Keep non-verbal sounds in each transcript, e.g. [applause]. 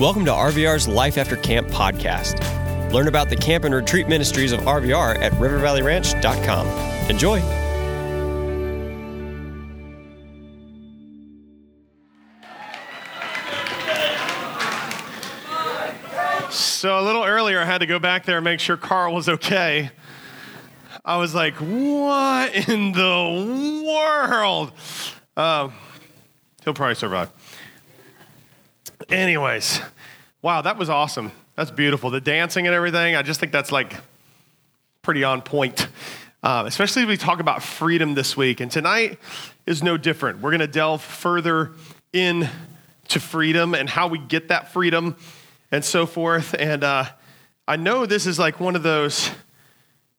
Welcome to RVR's Life After Camp podcast. Learn about the camp and retreat ministries of RVR at rivervalleyranch.com. Enjoy. So a little earlier, I had to go back there and make sure Carl was okay. I was like, what in the world? Um, he'll probably survive. Anyways, wow, that was awesome. That's beautiful. The dancing and everything, I just think that's like pretty on point. Uh, especially as we talk about freedom this week. And tonight is no different. We're going to delve further in to freedom and how we get that freedom and so forth. And uh, I know this is like one of those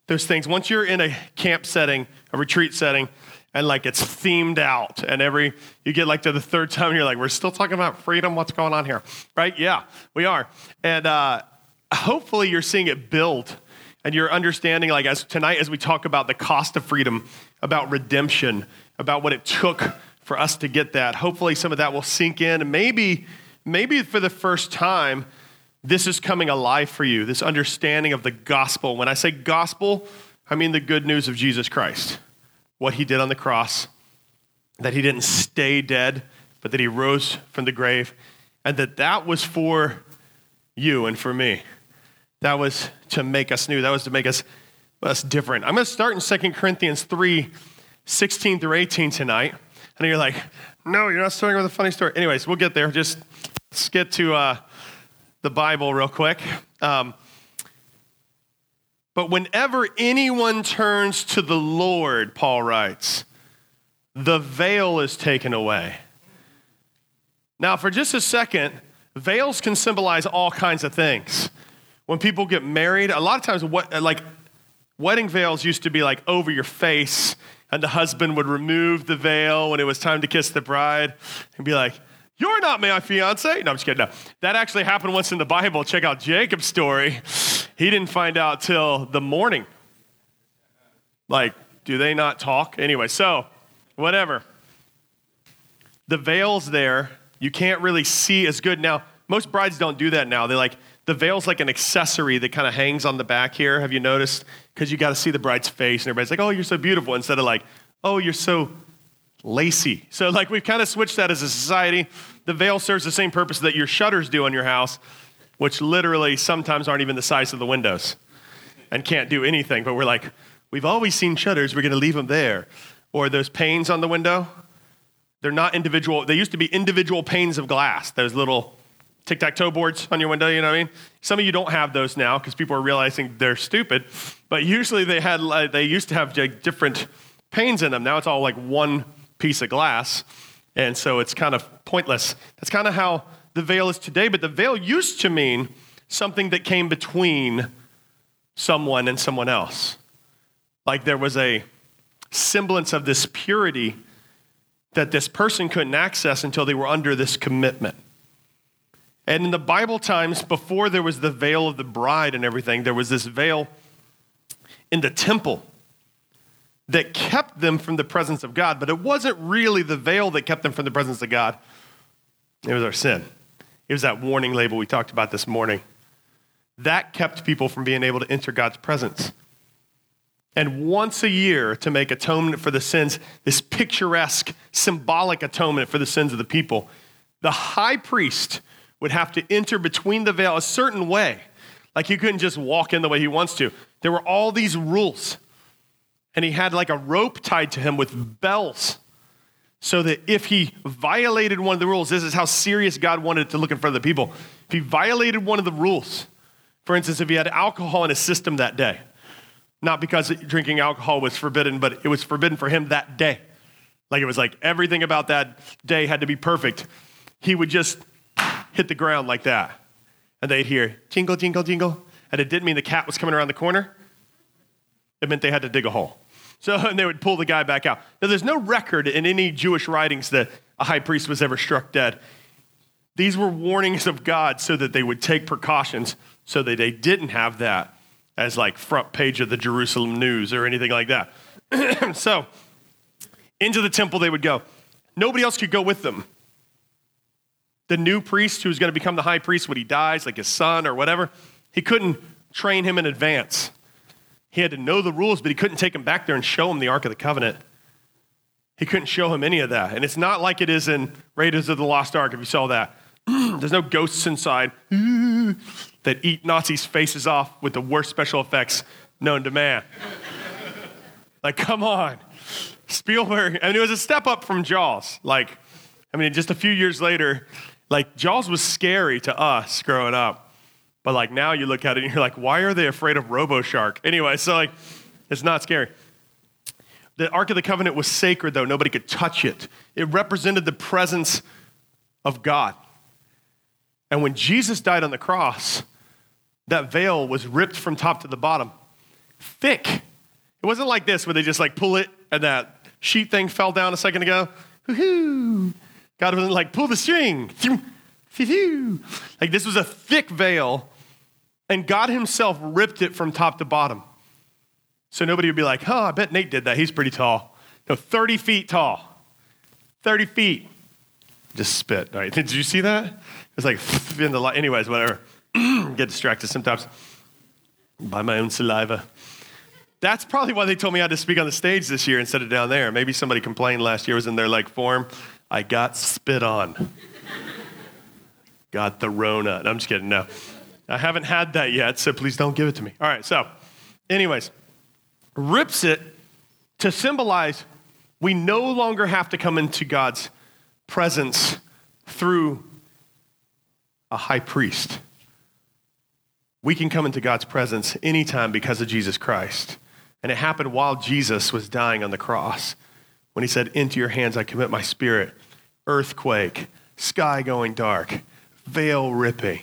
those things. Once you're in a camp setting, a retreat setting, and like it's themed out, and every you get like to the third time, you're like, we're still talking about freedom. What's going on here? Right? Yeah, we are. And uh, hopefully, you're seeing it build, and you're understanding like as tonight as we talk about the cost of freedom, about redemption, about what it took for us to get that. Hopefully, some of that will sink in, and maybe, maybe for the first time this is coming alive for you, this understanding of the gospel. When I say gospel, I mean the good news of Jesus Christ, what he did on the cross, that he didn't stay dead, but that he rose from the grave, and that that was for you and for me. That was to make us new, that was to make us, us different. I'm going to start in 2 Corinthians 3 16 through 18 tonight. And you're like, no, you're not starting with a funny story. Anyways, we'll get there. Just let's get to. Uh, the Bible real quick. Um, but whenever anyone turns to the Lord, Paul writes, the veil is taken away. Now, for just a second, veils can symbolize all kinds of things. When people get married, a lot of times, what, like wedding veils used to be like over your face, and the husband would remove the veil when it was time to kiss the bride and be like, you're not my fiance. No, I'm just kidding. No. That actually happened once in the Bible. Check out Jacob's story. He didn't find out till the morning. Like, do they not talk? Anyway, so whatever. The veil's there. You can't really see as good. Now, most brides don't do that now. They like, the veil's like an accessory that kind of hangs on the back here. Have you noticed? Because you got to see the bride's face, and everybody's like, oh, you're so beautiful, instead of like, oh, you're so lacy. So, like, we've kind of switched that as a society. The veil serves the same purpose that your shutters do on your house, which literally sometimes aren't even the size of the windows and can't do anything. But we're like, we've always seen shutters, we're going to leave them there. Or those panes on the window, they're not individual, they used to be individual panes of glass, those little tic tac toe boards on your window, you know what I mean? Some of you don't have those now because people are realizing they're stupid, but usually they had, they used to have different panes in them. Now it's all like one piece of glass. And so it's kind of pointless. That's kind of how the veil is today. But the veil used to mean something that came between someone and someone else. Like there was a semblance of this purity that this person couldn't access until they were under this commitment. And in the Bible times, before there was the veil of the bride and everything, there was this veil in the temple that kept them from the presence of God, but it wasn't really the veil that kept them from the presence of God. It was our sin. It was that warning label we talked about this morning. That kept people from being able to enter God's presence. And once a year, to make atonement for the sins, this picturesque, symbolic atonement for the sins of the people, the high priest would have to enter between the veil a certain way. Like he couldn't just walk in the way he wants to. There were all these rules and he had like a rope tied to him with bells so that if he violated one of the rules, this is how serious God wanted it to look in front of the people. If he violated one of the rules, for instance, if he had alcohol in his system that day, not because drinking alcohol was forbidden, but it was forbidden for him that day. Like it was like everything about that day had to be perfect. He would just hit the ground like that. And they'd hear jingle, jingle, jingle. And it didn't mean the cat was coming around the corner, it meant they had to dig a hole. So [laughs] and they would pull the guy back out. Now, there's no record in any Jewish writings that a high priest was ever struck dead. These were warnings of God so that they would take precautions so that they didn't have that as like front page of the Jerusalem news or anything like that. [clears throat] so into the temple they would go. Nobody else could go with them. the new priest who's going to become the high priest when he dies, like his son or whatever, he couldn't train him in advance. He had to know the rules, but he couldn't take him back there and show him the Ark of the Covenant. He couldn't show him any of that. And it's not like it is in Raiders of the Lost Ark, if you saw that. [clears throat] There's no ghosts inside [laughs] that eat Nazis' faces off with the worst special effects known to man. [laughs] like, come on. Spielberg, I mean, it was a step up from Jaws. Like, I mean, just a few years later, like, Jaws was scary to us growing up. But, like, now you look at it and you're like, why are they afraid of Robo Shark? Anyway, so, like, it's not scary. The Ark of the Covenant was sacred, though. Nobody could touch it. It represented the presence of God. And when Jesus died on the cross, that veil was ripped from top to the bottom, thick. It wasn't like this where they just like pull it and that sheet thing fell down a second ago. Woo-hoo. God wasn't like, pull the string. Like this was a thick veil, and God Himself ripped it from top to bottom. So nobody would be like, oh, I bet Nate did that. He's pretty tall. No, 30 feet tall. 30 feet. Just spit. All right. [laughs] Did you see that? It's like [laughs] in the light. Anyways, whatever. [clears throat] Get distracted sometimes by my own saliva. That's probably why they told me I had to speak on the stage this year instead of down there. Maybe somebody complained last year was in their like form. I got spit on. [laughs] got the Rona. I'm just kidding. No, I haven't had that yet, so please don't give it to me. All right. So, anyways, rips it to symbolize we no longer have to come into God's presence through a high priest. We can come into God's presence anytime because of Jesus Christ. And it happened while Jesus was dying on the cross when he said, Into your hands I commit my spirit. Earthquake, sky going dark, veil ripping.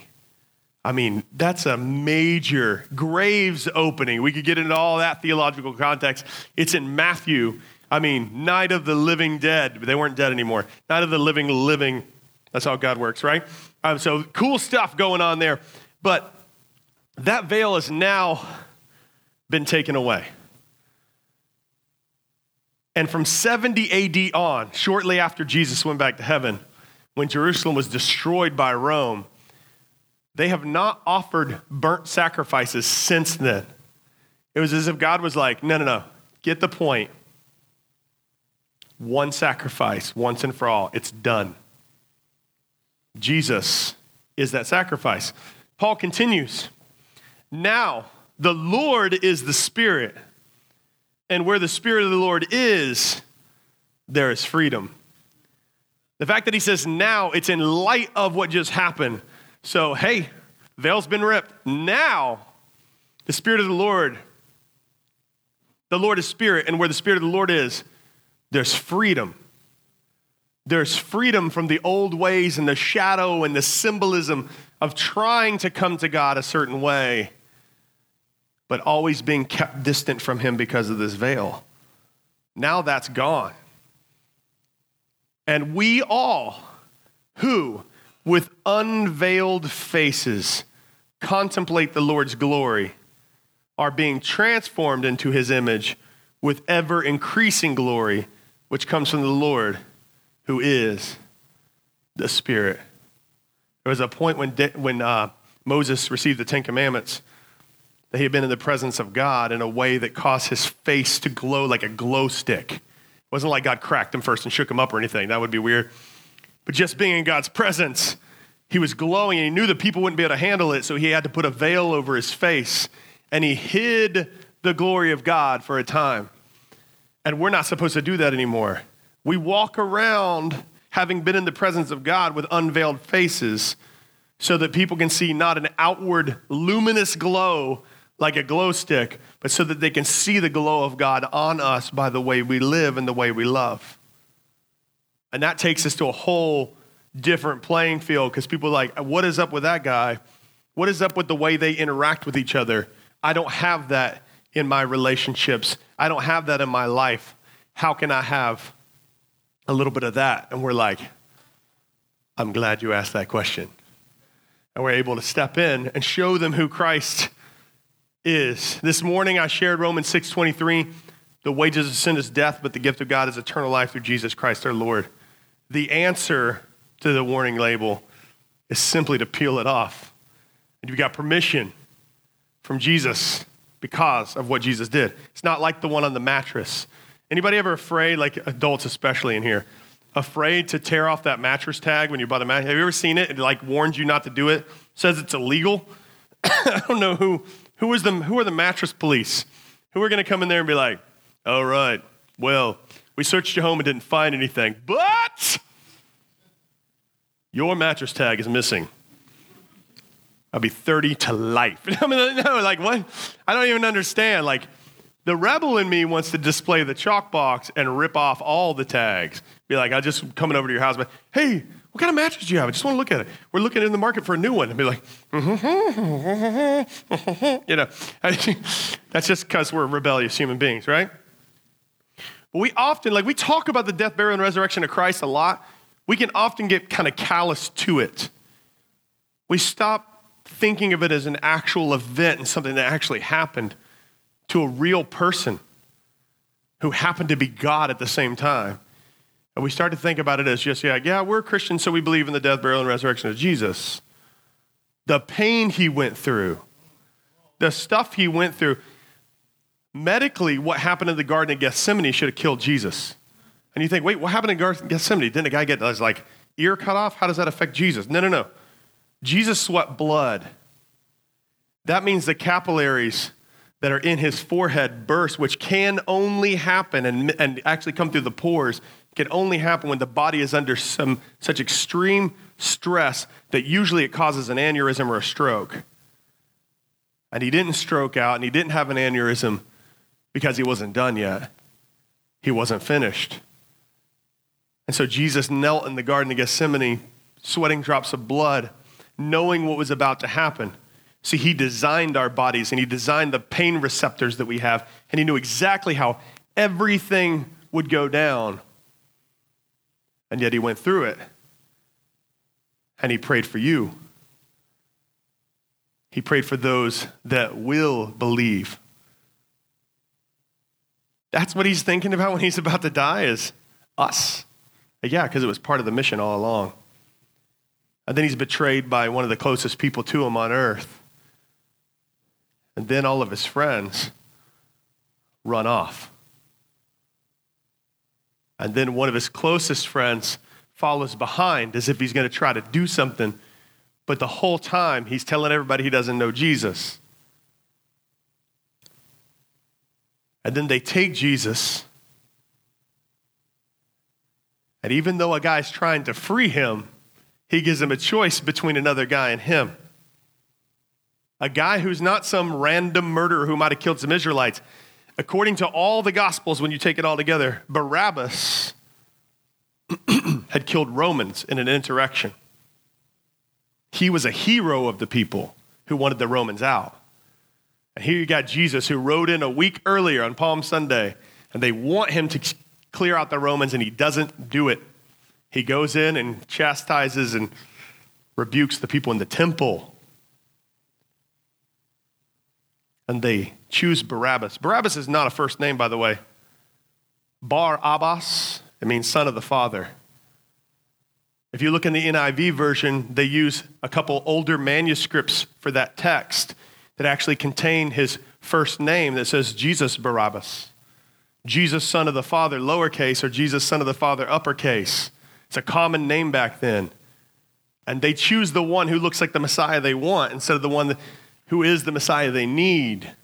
I mean, that's a major graves opening. We could get into all that theological context. It's in Matthew. I mean, night of the living dead. They weren't dead anymore. Night of the living, living. That's how God works, right? Um, so cool stuff going on there. But that veil has now been taken away. And from 70 AD on, shortly after Jesus went back to heaven, when Jerusalem was destroyed by Rome, they have not offered burnt sacrifices since then. It was as if God was like, no, no, no, get the point. One sacrifice, once and for all, it's done. Jesus is that sacrifice. Paul continues Now, the Lord is the Spirit, and where the Spirit of the Lord is, there is freedom. The fact that he says now, it's in light of what just happened. So, hey, veil's been ripped. Now, the Spirit of the Lord, the Lord is Spirit, and where the Spirit of the Lord is, there's freedom. There's freedom from the old ways and the shadow and the symbolism of trying to come to God a certain way, but always being kept distant from Him because of this veil. Now that's gone. And we all, who with unveiled faces contemplate the Lord's glory, are being transformed into His image with ever increasing glory, which comes from the Lord who is the Spirit. There was a point when, when uh, Moses received the Ten Commandments that he had been in the presence of God in a way that caused his face to glow like a glow stick. It wasn't like God cracked him first and shook him up or anything. That would be weird. But just being in God's presence, he was glowing and he knew that people wouldn't be able to handle it, so he had to put a veil over his face and he hid the glory of God for a time. And we're not supposed to do that anymore. We walk around having been in the presence of God with unveiled faces so that people can see not an outward luminous glow like a glow stick, but so that they can see the glow of God on us by the way we live and the way we love. And that takes us to a whole different playing field because people are like, what is up with that guy? What is up with the way they interact with each other? I don't have that in my relationships. I don't have that in my life. How can I have a little bit of that. And we're like, I'm glad you asked that question. And we're able to step in and show them who Christ is. This morning I shared Romans 6:23, the wages of sin is death, but the gift of God is eternal life through Jesus Christ our Lord. The answer to the warning label is simply to peel it off. And you've got permission from Jesus because of what Jesus did. It's not like the one on the mattress. Anybody ever afraid, like adults especially in here, afraid to tear off that mattress tag when you buy the mattress? Have you ever seen it? It like warns you not to do it, says it's illegal. [coughs] I don't know who who is the who are the mattress police? Who are going to come in there and be like, "All right, well, we searched your home and didn't find anything, but your mattress tag is missing." I'll be 30 to life. [laughs] I mean, no, like what? I don't even understand. Like, the rebel in me wants to display the chalk box and rip off all the tags. Be like, I just coming over to your house, but hey, what kind of mattress do you have? I just want to look at it. We're looking in the market for a new one. And be like, [laughs] you know, [laughs] that's just because we're rebellious human beings, right? But we often, like, we talk about the death, burial, and resurrection of Christ a lot. We can often get kind of callous to it. We stop thinking of it as an actual event and something that actually happened to a real person who happened to be God at the same time. And we start to think about it as just, yeah, yeah, we're Christians, so we believe in the death, burial, and resurrection of Jesus. The pain he went through, the stuff he went through, medically, what happened in the Garden of Gethsemane should have killed Jesus. And you think, wait, what happened in Garden Gethsemane? Didn't a guy get his like ear cut off? How does that affect Jesus? No, no, no. Jesus sweat blood. That means the capillaries that are in his forehead burst, which can only happen and, and actually come through the pores, can only happen when the body is under some such extreme stress that usually it causes an aneurysm or a stroke. And he didn't stroke out and he didn't have an aneurysm because he wasn't done yet. He wasn't finished. And so Jesus knelt in the Garden of Gethsemane, sweating drops of blood knowing what was about to happen. See, he designed our bodies and he designed the pain receptors that we have, and he knew exactly how everything would go down. And yet he went through it. And he prayed for you. He prayed for those that will believe. That's what he's thinking about when he's about to die is us. Yeah, because it was part of the mission all along. And then he's betrayed by one of the closest people to him on earth. And then all of his friends run off. And then one of his closest friends follows behind as if he's going to try to do something. But the whole time, he's telling everybody he doesn't know Jesus. And then they take Jesus. And even though a guy's trying to free him, he gives him a choice between another guy and him. A guy who's not some random murderer who might have killed some Israelites. According to all the Gospels, when you take it all together, Barabbas [clears throat] had killed Romans in an insurrection. He was a hero of the people who wanted the Romans out. And here you got Jesus who rode in a week earlier on Palm Sunday, and they want him to clear out the Romans, and he doesn't do it. He goes in and chastises and rebukes the people in the temple. And they choose Barabbas. Barabbas is not a first name, by the way. Bar Abbas, it means son of the father. If you look in the NIV version, they use a couple older manuscripts for that text that actually contain his first name that says Jesus Barabbas. Jesus, son of the Father, lowercase, or Jesus, son of the Father, uppercase. It's a common name back then. And they choose the one who looks like the Messiah they want instead of the one who is the Messiah they need.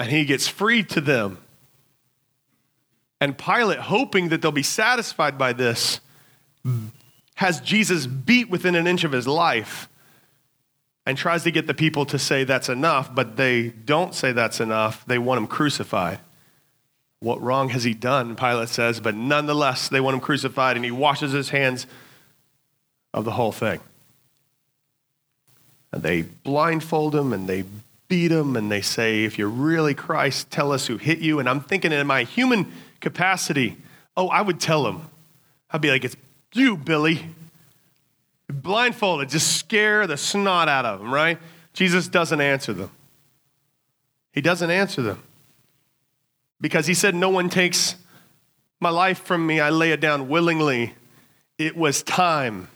And he gets free to them. And Pilate, hoping that they'll be satisfied by this, has Jesus beat within an inch of his life and tries to get the people to say that's enough, but they don't say that's enough. They want him crucified. What wrong has he done? Pilate says, but nonetheless, they want him crucified, and he washes his hands of the whole thing. And they blindfold him and they beat him and they say, If you're really Christ, tell us who hit you. And I'm thinking in my human capacity, oh, I would tell him. I'd be like, It's you, Billy. Blindfolded, just scare the snot out of them, right? Jesus doesn't answer them. He doesn't answer them because he said, No one takes my life from me, I lay it down willingly. It was time.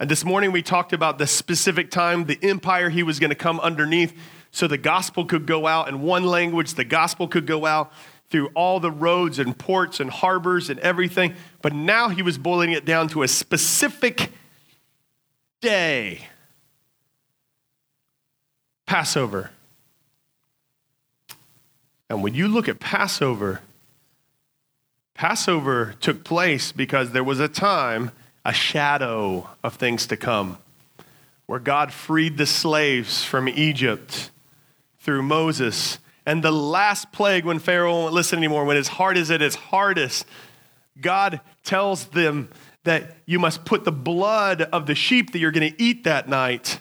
And this morning we talked about the specific time, the empire he was going to come underneath so the gospel could go out in one language, the gospel could go out through all the roads and ports and harbors and everything. But now he was boiling it down to a specific day Passover. And when you look at Passover, Passover took place because there was a time, a shadow of things to come, where God freed the slaves from Egypt through Moses. And the last plague, when Pharaoh won't listen anymore, when his heart is at its hardest, God tells them that you must put the blood of the sheep that you're going to eat that night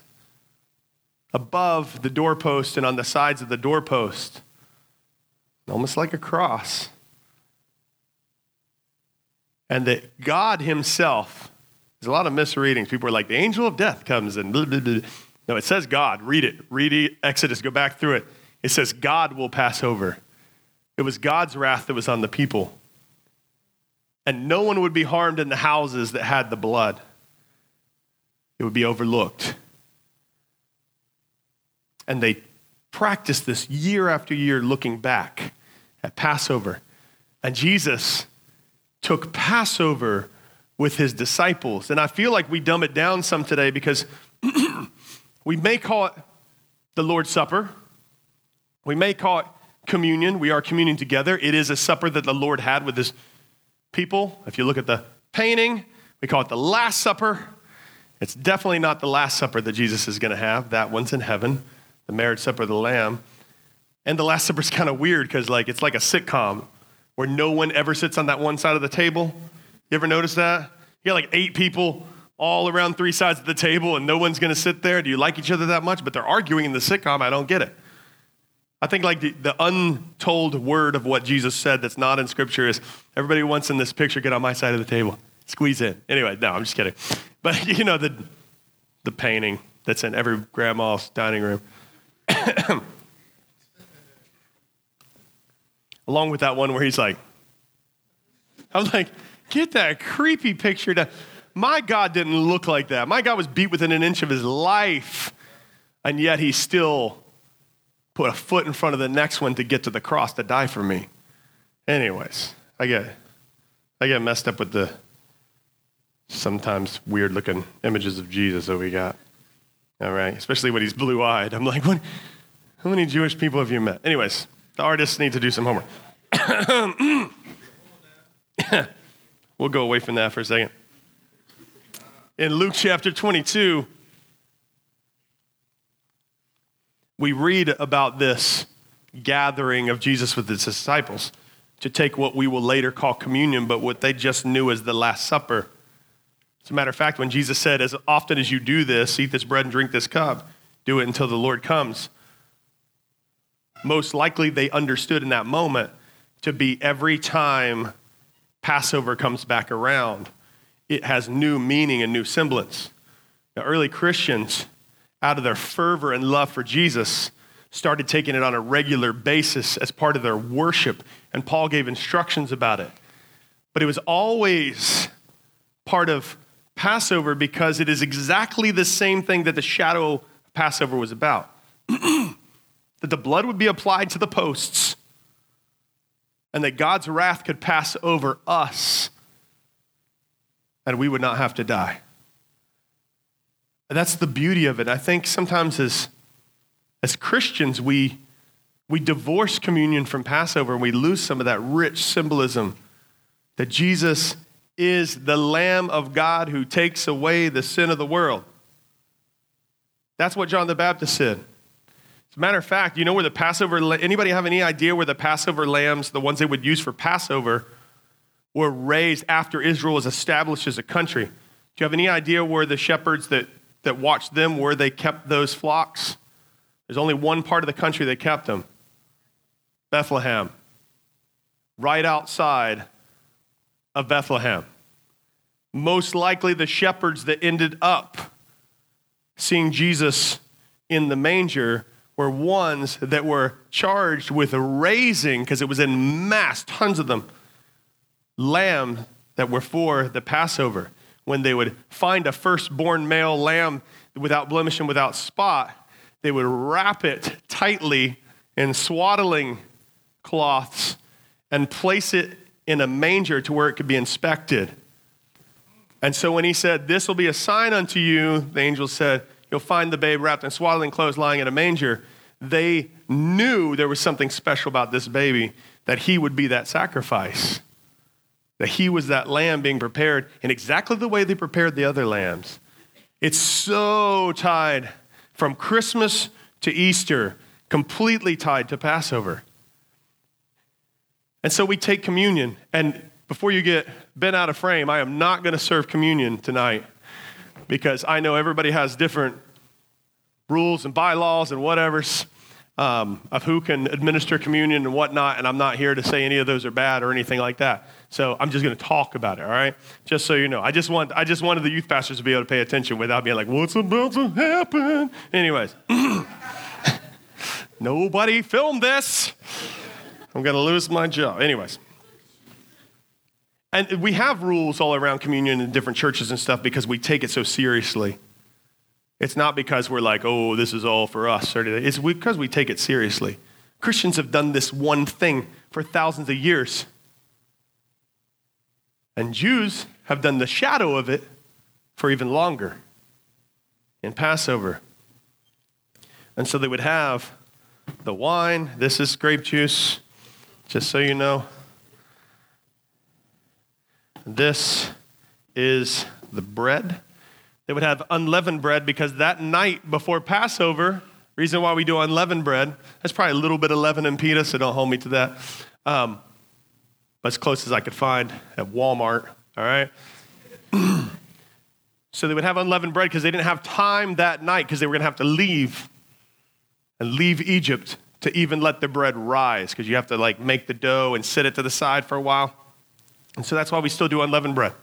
above the doorpost and on the sides of the doorpost, almost like a cross. And that God Himself, there's a lot of misreadings. People are like, the angel of death comes and blah, blah, blah. No, it says God. Read it. Read Exodus. Go back through it. It says God will pass over. It was God's wrath that was on the people. And no one would be harmed in the houses that had the blood, it would be overlooked. And they practiced this year after year looking back at Passover. And Jesus took Passover with his disciples. And I feel like we dumb it down some today because [clears throat] we may call it the Lord's Supper. We may call it communion. We are communing together. It is a supper that the Lord had with his people. If you look at the painting, we call it the Last Supper. It's definitely not the Last Supper that Jesus is going to have. That one's in heaven the marriage supper of the Lamb. And the Last Supper is kind of weird because like it's like a sitcom where no one ever sits on that one side of the table. You ever notice that? You got like eight people all around three sides of the table and no one's going to sit there. Do you like each other that much? But they're arguing in the sitcom. I don't get it. I think like the, the untold word of what Jesus said that's not in scripture is everybody wants in this picture get on my side of the table. Squeeze in. Anyway, no, I'm just kidding. [laughs] But you know the the painting that's in every grandma's dining room. [coughs] Along with that one where he's like, I'm like, get that creepy picture down. My God didn't look like that. My God was beat within an inch of his life, and yet he still put a foot in front of the next one to get to the cross to die for me. Anyways, I get, I get messed up with the sometimes weird looking images of Jesus that we got. All right, especially when he's blue eyed. I'm like, what? How many Jewish people have you met? Anyways, the artists need to do some homework. [coughs] we'll go away from that for a second. In Luke chapter 22, we read about this gathering of Jesus with his disciples to take what we will later call communion, but what they just knew as the Last Supper. As a matter of fact, when Jesus said, As often as you do this, eat this bread and drink this cup, do it until the Lord comes most likely they understood in that moment to be every time Passover comes back around, it has new meaning and new semblance. The early Christians, out of their fervor and love for Jesus, started taking it on a regular basis as part of their worship, and Paul gave instructions about it. But it was always part of Passover because it is exactly the same thing that the shadow of Passover was about. [clears throat] that the blood would be applied to the posts and that God's wrath could pass over us and we would not have to die. That's the beauty of it. I think sometimes as, as Christians, we, we divorce communion from Passover and we lose some of that rich symbolism that Jesus is the Lamb of God who takes away the sin of the world. That's what John the Baptist said. As a matter of fact, you know where the Passover, anybody have any idea where the Passover lambs, the ones they would use for Passover, were raised after Israel was established as a country? Do you have any idea where the shepherds that, that watched them, where they kept those flocks? There's only one part of the country they kept them Bethlehem, right outside of Bethlehem. Most likely the shepherds that ended up seeing Jesus in the manger were ones that were charged with raising, because it was in mass, tons of them, lamb that were for the Passover. When they would find a firstborn male lamb without blemish and without spot, they would wrap it tightly in swaddling cloths and place it in a manger to where it could be inspected. And so when he said, This will be a sign unto you, the angel said, You'll find the babe wrapped in swaddling clothes lying in a manger. They knew there was something special about this baby, that he would be that sacrifice, that he was that lamb being prepared in exactly the way they prepared the other lambs. It's so tied from Christmas to Easter, completely tied to Passover. And so we take communion. And before you get bent out of frame, I am not going to serve communion tonight because I know everybody has different rules and bylaws and whatever's um, of who can administer communion and whatnot. And I'm not here to say any of those are bad or anything like that. So I'm just going to talk about it, all right? Just so you know. I just, want, I just wanted the youth pastors to be able to pay attention without being like, what's about to happen? Anyways, [clears throat] nobody filmed this. I'm going to lose my job. Anyways. And we have rules all around communion in different churches and stuff because we take it so seriously. It's not because we're like, oh, this is all for us. It's because we take it seriously. Christians have done this one thing for thousands of years. And Jews have done the shadow of it for even longer in Passover. And so they would have the wine. This is grape juice, just so you know. This is the bread. They would have unleavened bread because that night before Passover, reason why we do unleavened bread, there's probably a little bit of leaven in pita, so don't hold me to that. Um, as close as I could find at Walmart, all right? [clears throat] so they would have unleavened bread because they didn't have time that night because they were going to have to leave and leave Egypt to even let the bread rise because you have to like make the dough and sit it to the side for a while. And so that's why we still do unleavened bread,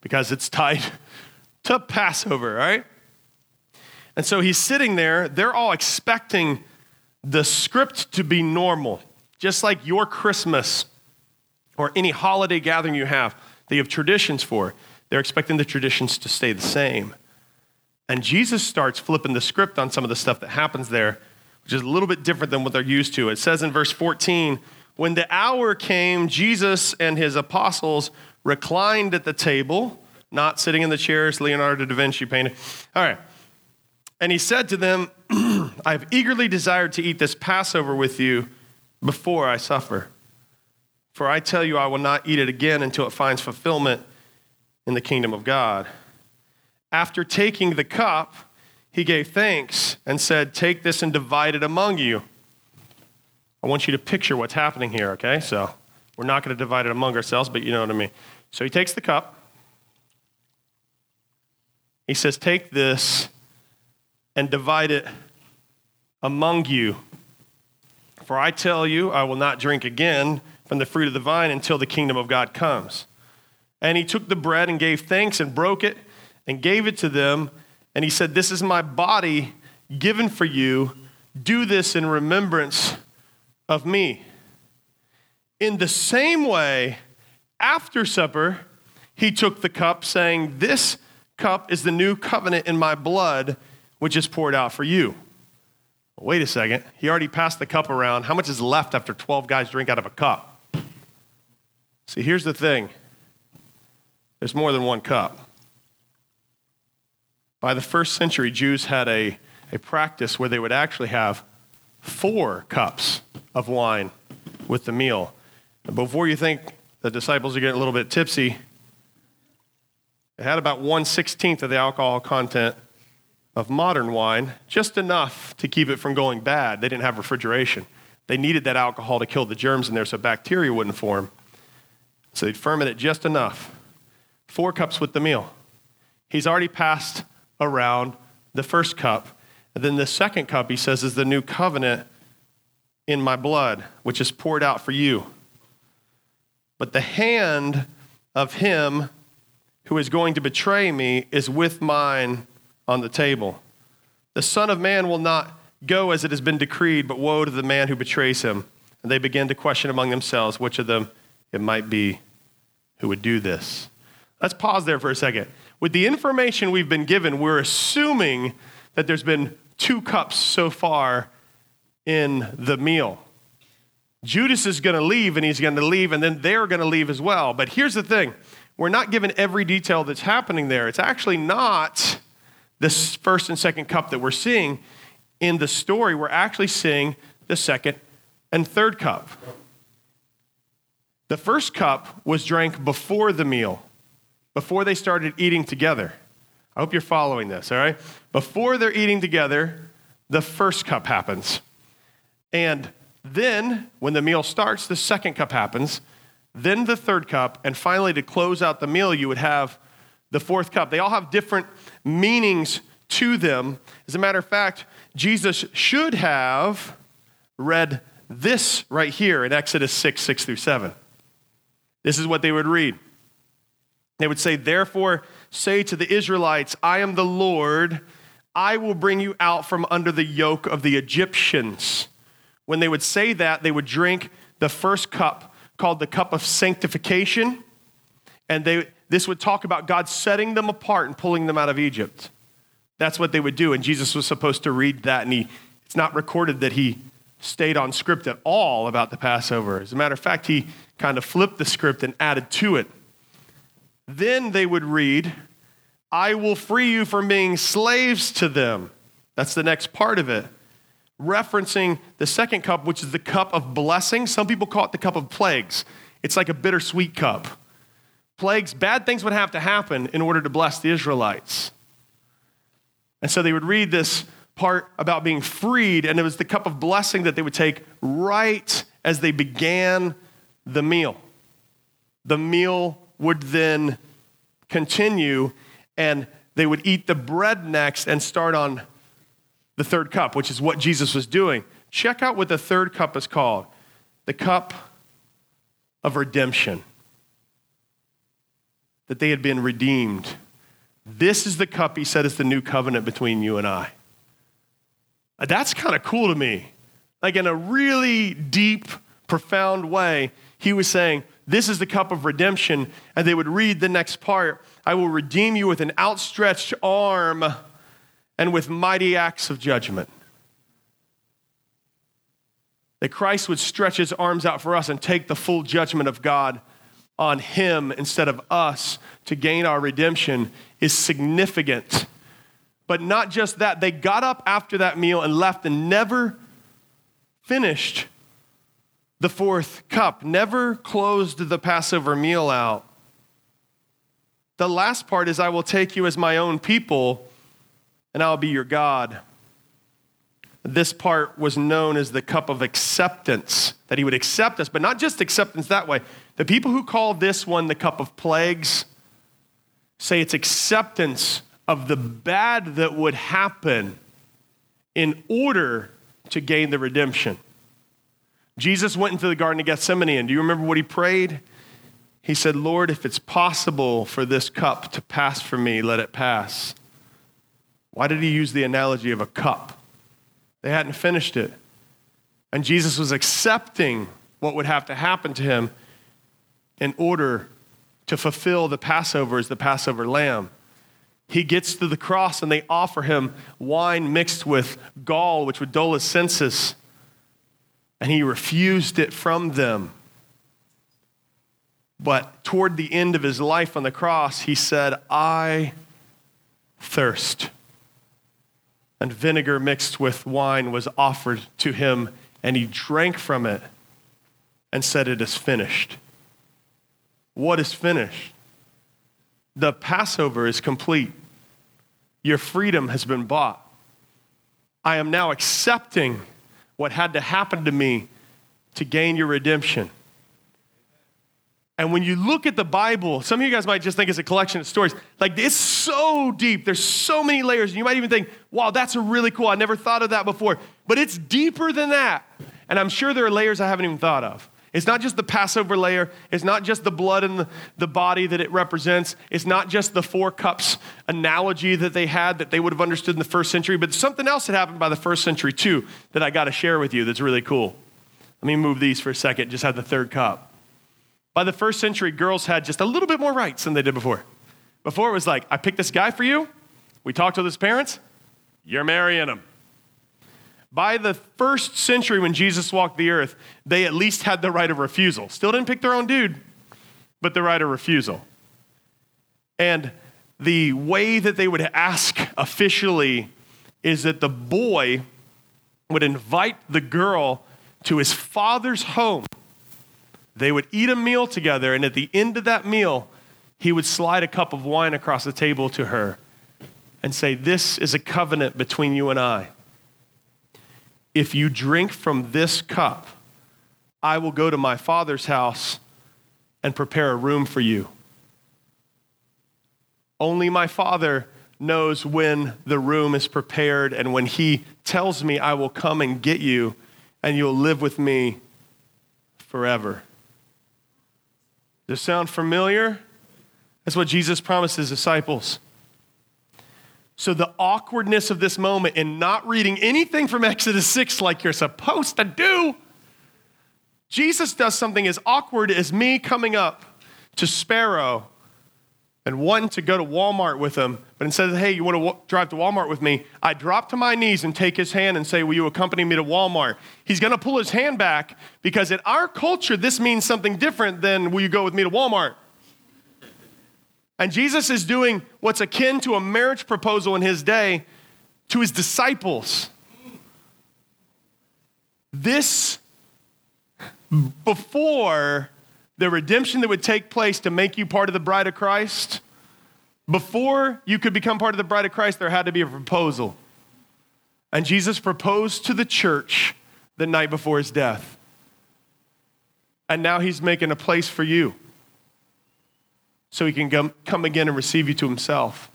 because it's tied [laughs] to Passover, right? And so he's sitting there. They're all expecting the script to be normal, just like your Christmas or any holiday gathering you have that you have traditions for. They're expecting the traditions to stay the same. And Jesus starts flipping the script on some of the stuff that happens there, which is a little bit different than what they're used to. It says in verse 14, when the hour came, Jesus and his apostles reclined at the table, not sitting in the chairs Leonardo da Vinci painted. All right. And he said to them, [clears throat] I have eagerly desired to eat this Passover with you before I suffer. For I tell you, I will not eat it again until it finds fulfillment in the kingdom of God. After taking the cup, he gave thanks and said, Take this and divide it among you. I want you to picture what's happening here, okay? So we're not going to divide it among ourselves, but you know what I mean. So he takes the cup. He says, Take this and divide it among you. For I tell you, I will not drink again from the fruit of the vine until the kingdom of God comes. And he took the bread and gave thanks and broke it and gave it to them. And he said, This is my body given for you. Do this in remembrance of me. In the same way, after supper, he took the cup, saying, This cup is the new covenant in my blood, which is poured out for you. Wait a second. He already passed the cup around. How much is left after 12 guys drink out of a cup? See, here's the thing there's more than one cup. By the first century, Jews had a, a practice where they would actually have four cups of wine with the meal. And before you think the disciples are getting a little bit tipsy, it had about 1 16th of the alcohol content of modern wine, just enough to keep it from going bad. They didn't have refrigeration. They needed that alcohol to kill the germs in there so bacteria wouldn't form. So they'd ferment it just enough. Four cups with the meal. He's already passed around the first cup. And then the second cup, he says, is the new covenant in my blood, which is poured out for you. But the hand of him who is going to betray me is with mine on the table. The Son of Man will not go as it has been decreed, but woe to the man who betrays him. And they began to question among themselves which of them it might be who would do this. Let's pause there for a second. With the information we've been given, we're assuming that there's been two cups so far in the meal. Judas is going to leave and he's going to leave, and then they're going to leave as well. But here's the thing we're not given every detail that's happening there. It's actually not this first and second cup that we're seeing in the story. We're actually seeing the second and third cup. The first cup was drank before the meal, before they started eating together. I hope you're following this, all right? Before they're eating together, the first cup happens. And then, when the meal starts, the second cup happens, then the third cup, and finally, to close out the meal, you would have the fourth cup. They all have different meanings to them. As a matter of fact, Jesus should have read this right here in Exodus 6 6 through 7. This is what they would read. They would say, Therefore, say to the Israelites, I am the Lord. I will bring you out from under the yoke of the Egyptians. When they would say that, they would drink the first cup called the cup of sanctification. And they, this would talk about God setting them apart and pulling them out of Egypt. That's what they would do. And Jesus was supposed to read that. And he, it's not recorded that he stayed on script at all about the Passover. As a matter of fact, he kind of flipped the script and added to it. Then they would read, I will free you from being slaves to them. That's the next part of it referencing the second cup, which is the cup of blessing. Some people call it the cup of plagues. It's like a bittersweet cup. Plagues, bad things would have to happen in order to bless the Israelites. And so they would read this part about being freed, and it was the cup of blessing that they would take right as they began the meal. The meal would then continue, and they would eat the bread next and start on the third cup, which is what Jesus was doing. Check out what the third cup is called the cup of redemption. That they had been redeemed. This is the cup, he said, is the new covenant between you and I. That's kind of cool to me. Like, in a really deep, profound way, he was saying, This is the cup of redemption. And they would read the next part I will redeem you with an outstretched arm and with mighty acts of judgment. That Christ would stretch his arms out for us and take the full judgment of God on him instead of us to gain our redemption is significant. But not just that, they got up after that meal and left and never finished the fourth cup, never closed the Passover meal out. The last part is, I will take you as my own people and I'll be your God. This part was known as the cup of acceptance, that he would accept us, but not just acceptance that way. The people who call this one the cup of plagues say it's acceptance of the bad that would happen in order to gain the redemption. Jesus went into the Garden of Gethsemane, and do you remember what he prayed? He said, Lord, if it's possible for this cup to pass from me, let it pass. Why did he use the analogy of a cup? They hadn't finished it. And Jesus was accepting what would have to happen to him in order to fulfill the Passover as the Passover lamb. He gets to the cross and they offer him wine mixed with gall, which would dull his senses. And he refused it from them. But toward the end of his life on the cross, he said, I thirst and vinegar mixed with wine was offered to him, and he drank from it and said, It is finished. What is finished? The Passover is complete. Your freedom has been bought. I am now accepting what had to happen to me to gain your redemption. And when you look at the Bible, some of you guys might just think it's a collection of stories. Like it's so deep. There's so many layers. And you might even think, wow, that's really cool. I never thought of that before. But it's deeper than that. And I'm sure there are layers I haven't even thought of. It's not just the Passover layer. It's not just the blood and the, the body that it represents. It's not just the four cups analogy that they had that they would have understood in the first century, but something else that happened by the first century too that I got to share with you that's really cool. Let me move these for a second, just have the third cup. By the first century, girls had just a little bit more rights than they did before. Before it was like, I picked this guy for you, we talked to his parents, you're marrying him. By the first century, when Jesus walked the earth, they at least had the right of refusal. Still didn't pick their own dude, but the right of refusal. And the way that they would ask officially is that the boy would invite the girl to his father's home. They would eat a meal together, and at the end of that meal, he would slide a cup of wine across the table to her and say, This is a covenant between you and I. If you drink from this cup, I will go to my father's house and prepare a room for you. Only my father knows when the room is prepared, and when he tells me, I will come and get you, and you'll live with me forever. Does this sound familiar? That's what Jesus promised his disciples. So, the awkwardness of this moment in not reading anything from Exodus 6 like you're supposed to do, Jesus does something as awkward as me coming up to Sparrow and wanting to go to Walmart with him, but instead of, hey, you want to w- drive to Walmart with me, I drop to my knees and take his hand and say, Will you accompany me to Walmart? He's going to pull his hand back because in our culture, this means something different than, Will you go with me to Walmart? And Jesus is doing what's akin to a marriage proposal in his day to his disciples. This, before the redemption that would take place to make you part of the bride of Christ, before you could become part of the bride of Christ, there had to be a proposal. And Jesus proposed to the church the night before his death. And now he's making a place for you so he can come, come again and receive you to himself.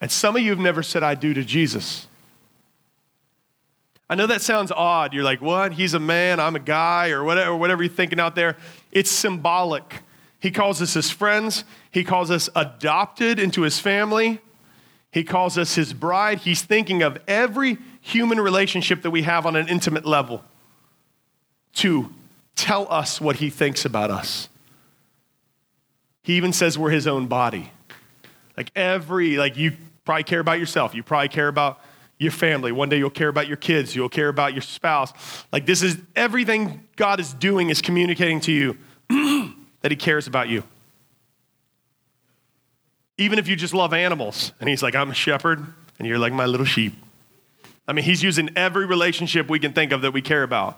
And some of you have never said, I do to Jesus. I know that sounds odd. You're like, what? He's a man, I'm a guy, or whatever, whatever you're thinking out there. It's symbolic. He calls us his friends, he calls us adopted into his family, he calls us his bride. He's thinking of every human relationship that we have on an intimate level to tell us what he thinks about us. He even says we're his own body. Like every, like you probably care about yourself. You probably care about your family. One day you'll care about your kids. You'll care about your spouse. Like this is everything God is doing is communicating to you [clears throat] that he cares about you. Even if you just love animals and he's like, I'm a shepherd and you're like my little sheep. I mean, he's using every relationship we can think of that we care about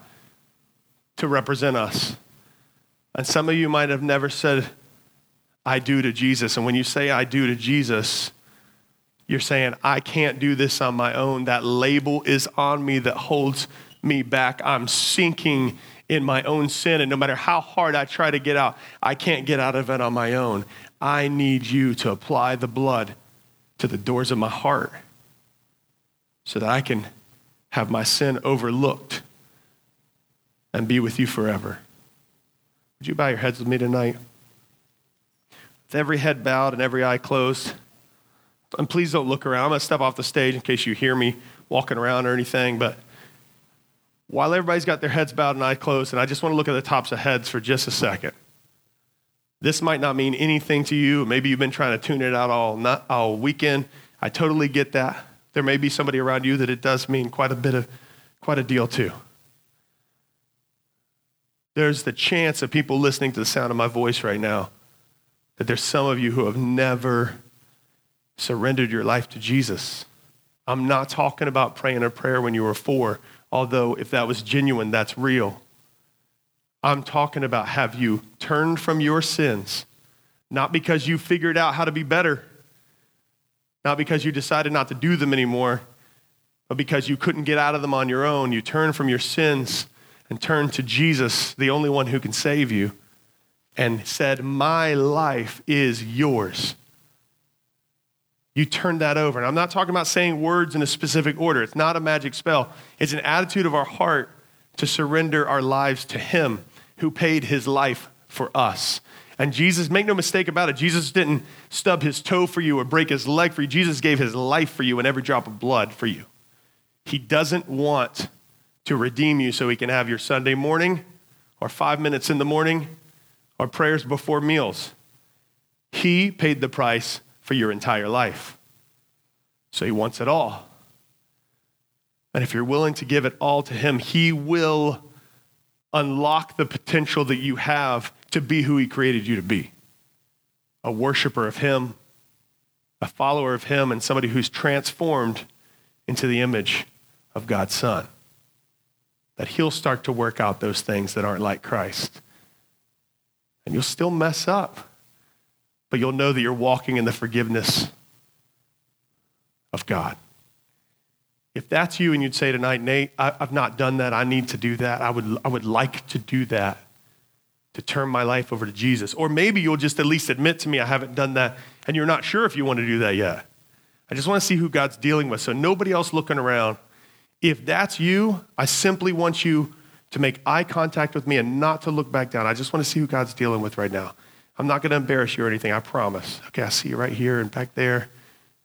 to represent us. And some of you might have never said, I do to Jesus. And when you say I do to Jesus, you're saying, I can't do this on my own. That label is on me that holds me back. I'm sinking in my own sin. And no matter how hard I try to get out, I can't get out of it on my own. I need you to apply the blood to the doors of my heart so that I can have my sin overlooked and be with you forever. Would you bow your heads with me tonight? With every head bowed and every eye closed. And please don't look around. I'm going to step off the stage in case you hear me walking around or anything. But while everybody's got their heads bowed and eyes closed, and I just want to look at the tops of heads for just a second. This might not mean anything to you. Maybe you've been trying to tune it out all, not, all weekend. I totally get that. There may be somebody around you that it does mean quite a bit of, quite a deal to. There's the chance of people listening to the sound of my voice right now that there's some of you who have never surrendered your life to Jesus. I'm not talking about praying a prayer when you were four, although if that was genuine, that's real. I'm talking about have you turned from your sins, not because you figured out how to be better, not because you decided not to do them anymore, but because you couldn't get out of them on your own. You turn from your sins and turn to Jesus, the only one who can save you and said, My life is yours. You turned that over. And I'm not talking about saying words in a specific order, it's not a magic spell. It's an attitude of our heart to surrender our lives to Him who paid His life for us. And Jesus, make no mistake about it, Jesus didn't stub his toe for you or break his leg for you. Jesus gave his life for you and every drop of blood for you. He doesn't want to redeem you so he can have your Sunday morning or five minutes in the morning or prayers before meals. He paid the price for your entire life. So he wants it all. And if you're willing to give it all to him, he will unlock the potential that you have to be who he created you to be a worshiper of him, a follower of him, and somebody who's transformed into the image of God's Son. That he'll start to work out those things that aren't like Christ. And you'll still mess up, but you'll know that you're walking in the forgiveness of God. If that's you and you'd say tonight, Nate, I, have not done that, I need to do that, I would, I would like to do that, to turn my life over to Jesus. Or maybe you'll just at least admit to me I haven't done that and you're not sure if you want to do that yet. I just want to see who God's dealing with. So nobody else looking around. If that's you, I simply want you to make eye contact with me and not to look back down. I just want to see who God's dealing with right now. I'm not going to embarrass you or anything, I promise. Okay, I see you right here and back there,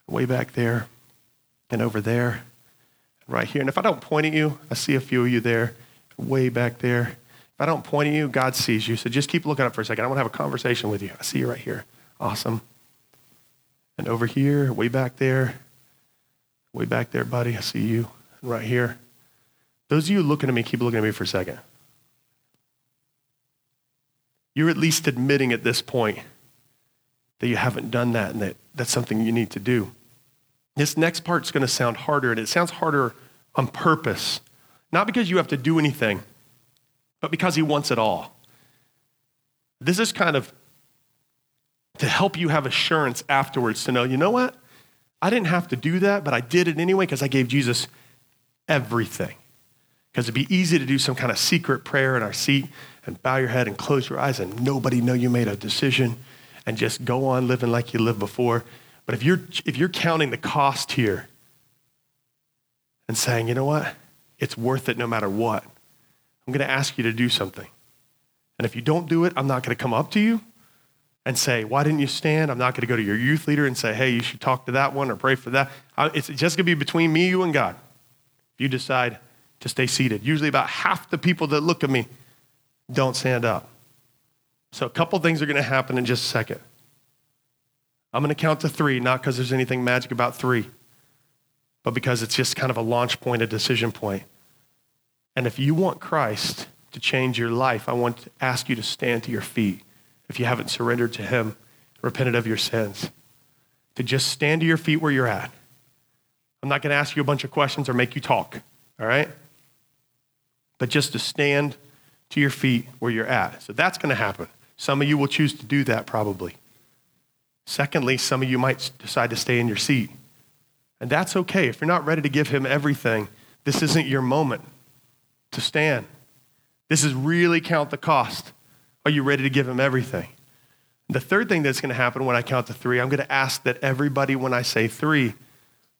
way back there, and over there, and right here. And if I don't point at you, I see a few of you there, way back there. If I don't point at you, God sees you. So just keep looking up for a second. I want to have a conversation with you. I see you right here. Awesome. And over here, way back there, way back there, buddy, I see you. Right here. Those of you looking at me, keep looking at me for a second. You're at least admitting at this point that you haven't done that and that that's something you need to do. This next part's going to sound harder, and it sounds harder on purpose. Not because you have to do anything, but because He wants it all. This is kind of to help you have assurance afterwards to know, you know what? I didn't have to do that, but I did it anyway because I gave Jesus everything. Because it'd be easy to do some kind of secret prayer in our seat and bow your head and close your eyes and nobody know you made a decision and just go on living like you lived before. But if you're, if you're counting the cost here and saying, you know what? It's worth it no matter what. I'm going to ask you to do something. And if you don't do it, I'm not going to come up to you and say, Why didn't you stand? I'm not going to go to your youth leader and say, Hey, you should talk to that one or pray for that. It's just going to be between me, you, and God. If you decide to stay seated, usually about half the people that look at me don't stand up. So, a couple things are going to happen in just a second. I'm going to count to three, not because there's anything magic about three, but because it's just kind of a launch point, a decision point. And if you want Christ to change your life, I want to ask you to stand to your feet if you haven't surrendered to Him, repented of your sins, to just stand to your feet where you're at. I'm not going to ask you a bunch of questions or make you talk, all right? But just to stand to your feet where you're at. So that's going to happen. Some of you will choose to do that probably. Secondly, some of you might decide to stay in your seat. And that's okay. If you're not ready to give him everything, this isn't your moment to stand. This is really count the cost. Are you ready to give him everything? The third thing that's going to happen when I count to three, I'm going to ask that everybody, when I say three,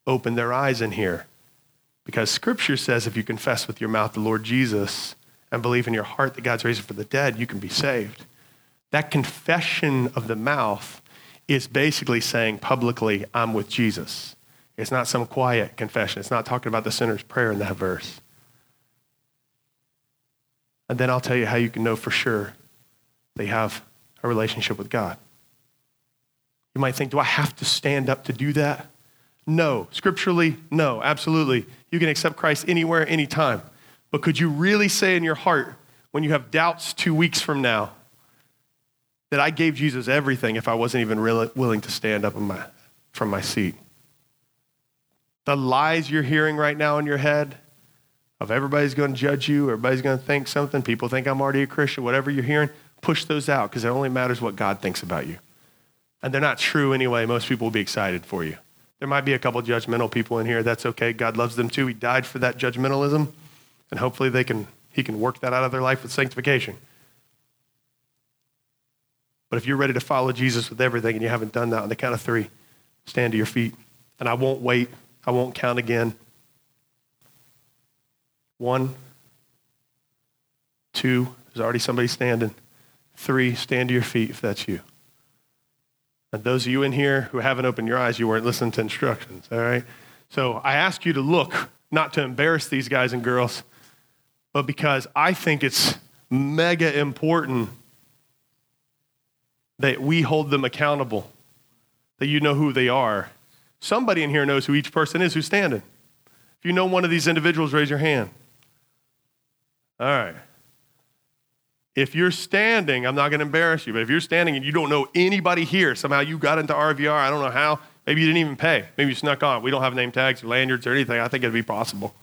open their eyes in here. Because scripture says if you confess with your mouth the Lord Jesus and believe in your heart that God's raised him from the dead, you can be saved. That confession of the mouth is basically saying publicly, I'm with Jesus. It's not some quiet confession. It's not talking about the sinner's prayer in that verse. And then I'll tell you how you can know for sure they have a relationship with God. You might think, do I have to stand up to do that? No. Scripturally, no, absolutely. You can accept Christ anywhere, anytime. But could you really say in your heart, when you have doubts two weeks from now, that I gave Jesus everything if I wasn't even really willing to stand up my, from my seat? The lies you're hearing right now in your head of everybody's going to judge you, everybody's going to think something, people think I'm already a Christian, whatever you're hearing, push those out because it only matters what God thinks about you. And they're not true anyway. Most people will be excited for you. There might be a couple judgmental people in here. That's okay. God loves them too. He died for that judgmentalism, and hopefully they can, he can work that out of their life with sanctification. But if you're ready to follow Jesus with everything and you haven't done that on the count of three, stand to your feet. And I won't wait. I won't count again. One, two, there's already somebody standing. Three, stand to your feet if that's you. And those of you in here who haven't opened your eyes, you weren't listening to instructions, all right? So I ask you to look, not to embarrass these guys and girls, but because I think it's mega important that we hold them accountable, that you know who they are. Somebody in here knows who each person is who's standing. If you know one of these individuals, raise your hand. All right. If you're standing, I'm not going to embarrass you, but if you're standing and you don't know anybody here, somehow you got into RVR, I don't know how, maybe you didn't even pay. Maybe you snuck on. We don't have name tags or lanyards or anything. I think it'd be possible.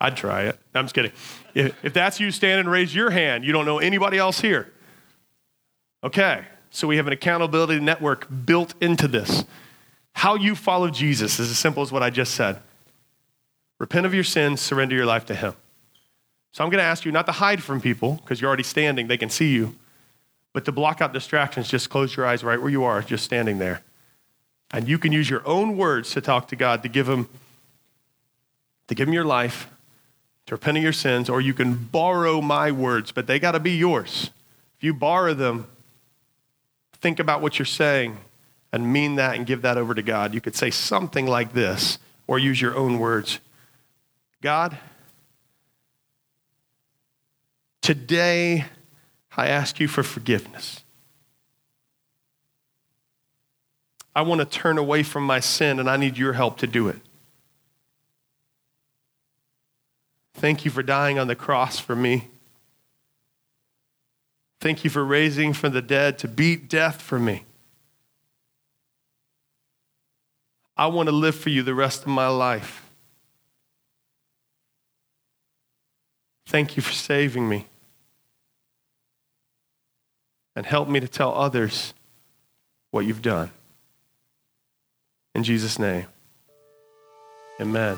I'd try it. I'm just kidding. If, if that's you standing, raise your hand. You don't know anybody else here. Okay, so we have an accountability network built into this. How you follow Jesus is as simple as what I just said repent of your sins, surrender your life to Him. So I'm going to ask you not to hide from people because you're already standing, they can see you, but to block out distractions, just close your eyes right where you are, just standing there. And you can use your own words to talk to God, to give Him, to give Him your life, to repent of your sins, or you can borrow my words, but they got to be yours. If you borrow them, think about what you're saying and mean that and give that over to God. You could say something like this or use your own words God, today I ask you for forgiveness. I want to turn away from my sin and I need your help to do it. Thank you for dying on the cross for me. Thank you for raising from the dead to beat death for me. I want to live for you the rest of my life. Thank you for saving me. And help me to tell others what you've done. In Jesus' name, amen.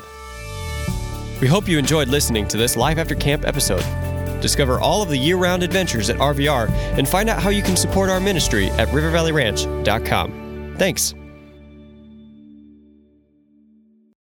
We hope you enjoyed listening to this Life After Camp episode. Discover all of the year round adventures at RVR and find out how you can support our ministry at rivervalleyranch.com. Thanks.